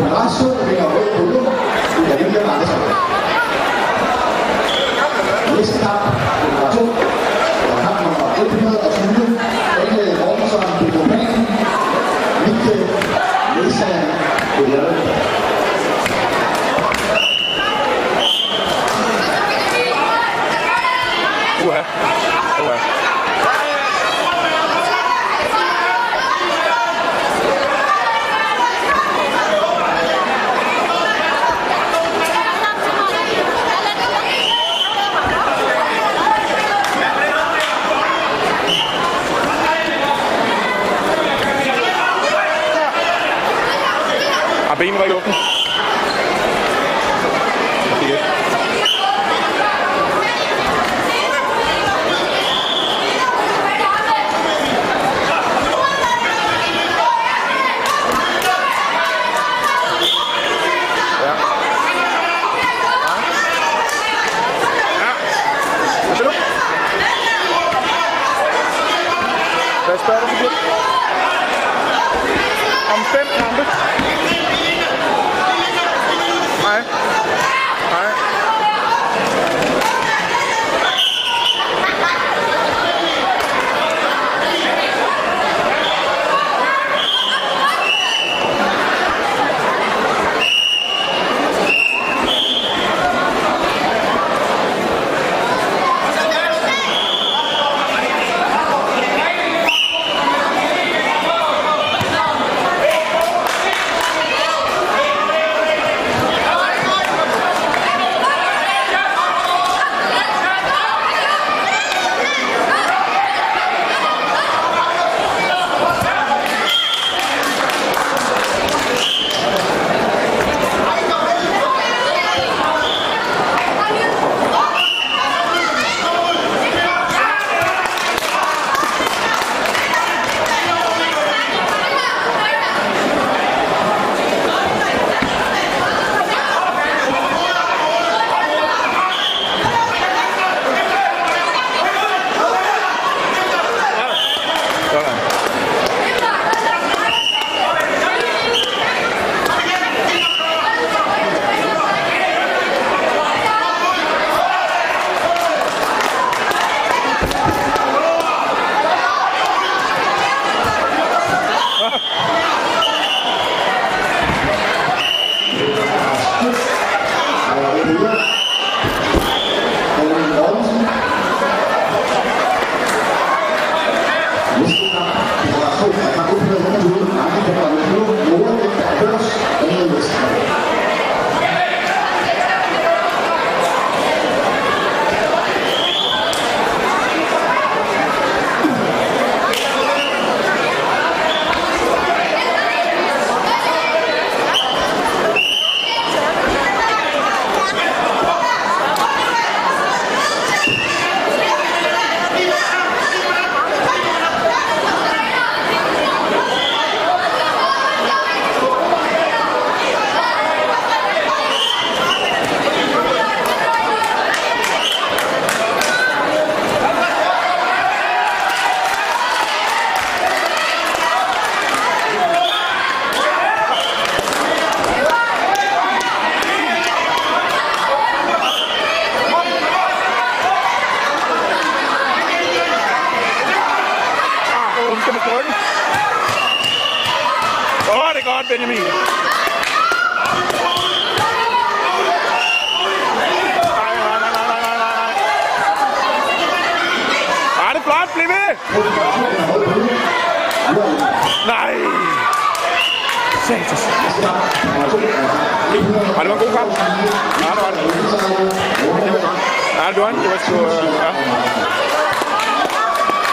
Horacio Peñarol Bolo y la Biblia Vanessa. Næste kamp, nummer 2, og kamp nummer 120, Rikle Mortensen, Bibro Panen, Mikkel Nedsager, Bibro Uha. Ah, var ikke åbne. Jeg fik ikke. Ja. Nej, nej. Ah, det er flot, bliv ved. Nej. Satas. Ah, det var en god kamp. Ja, det var var var.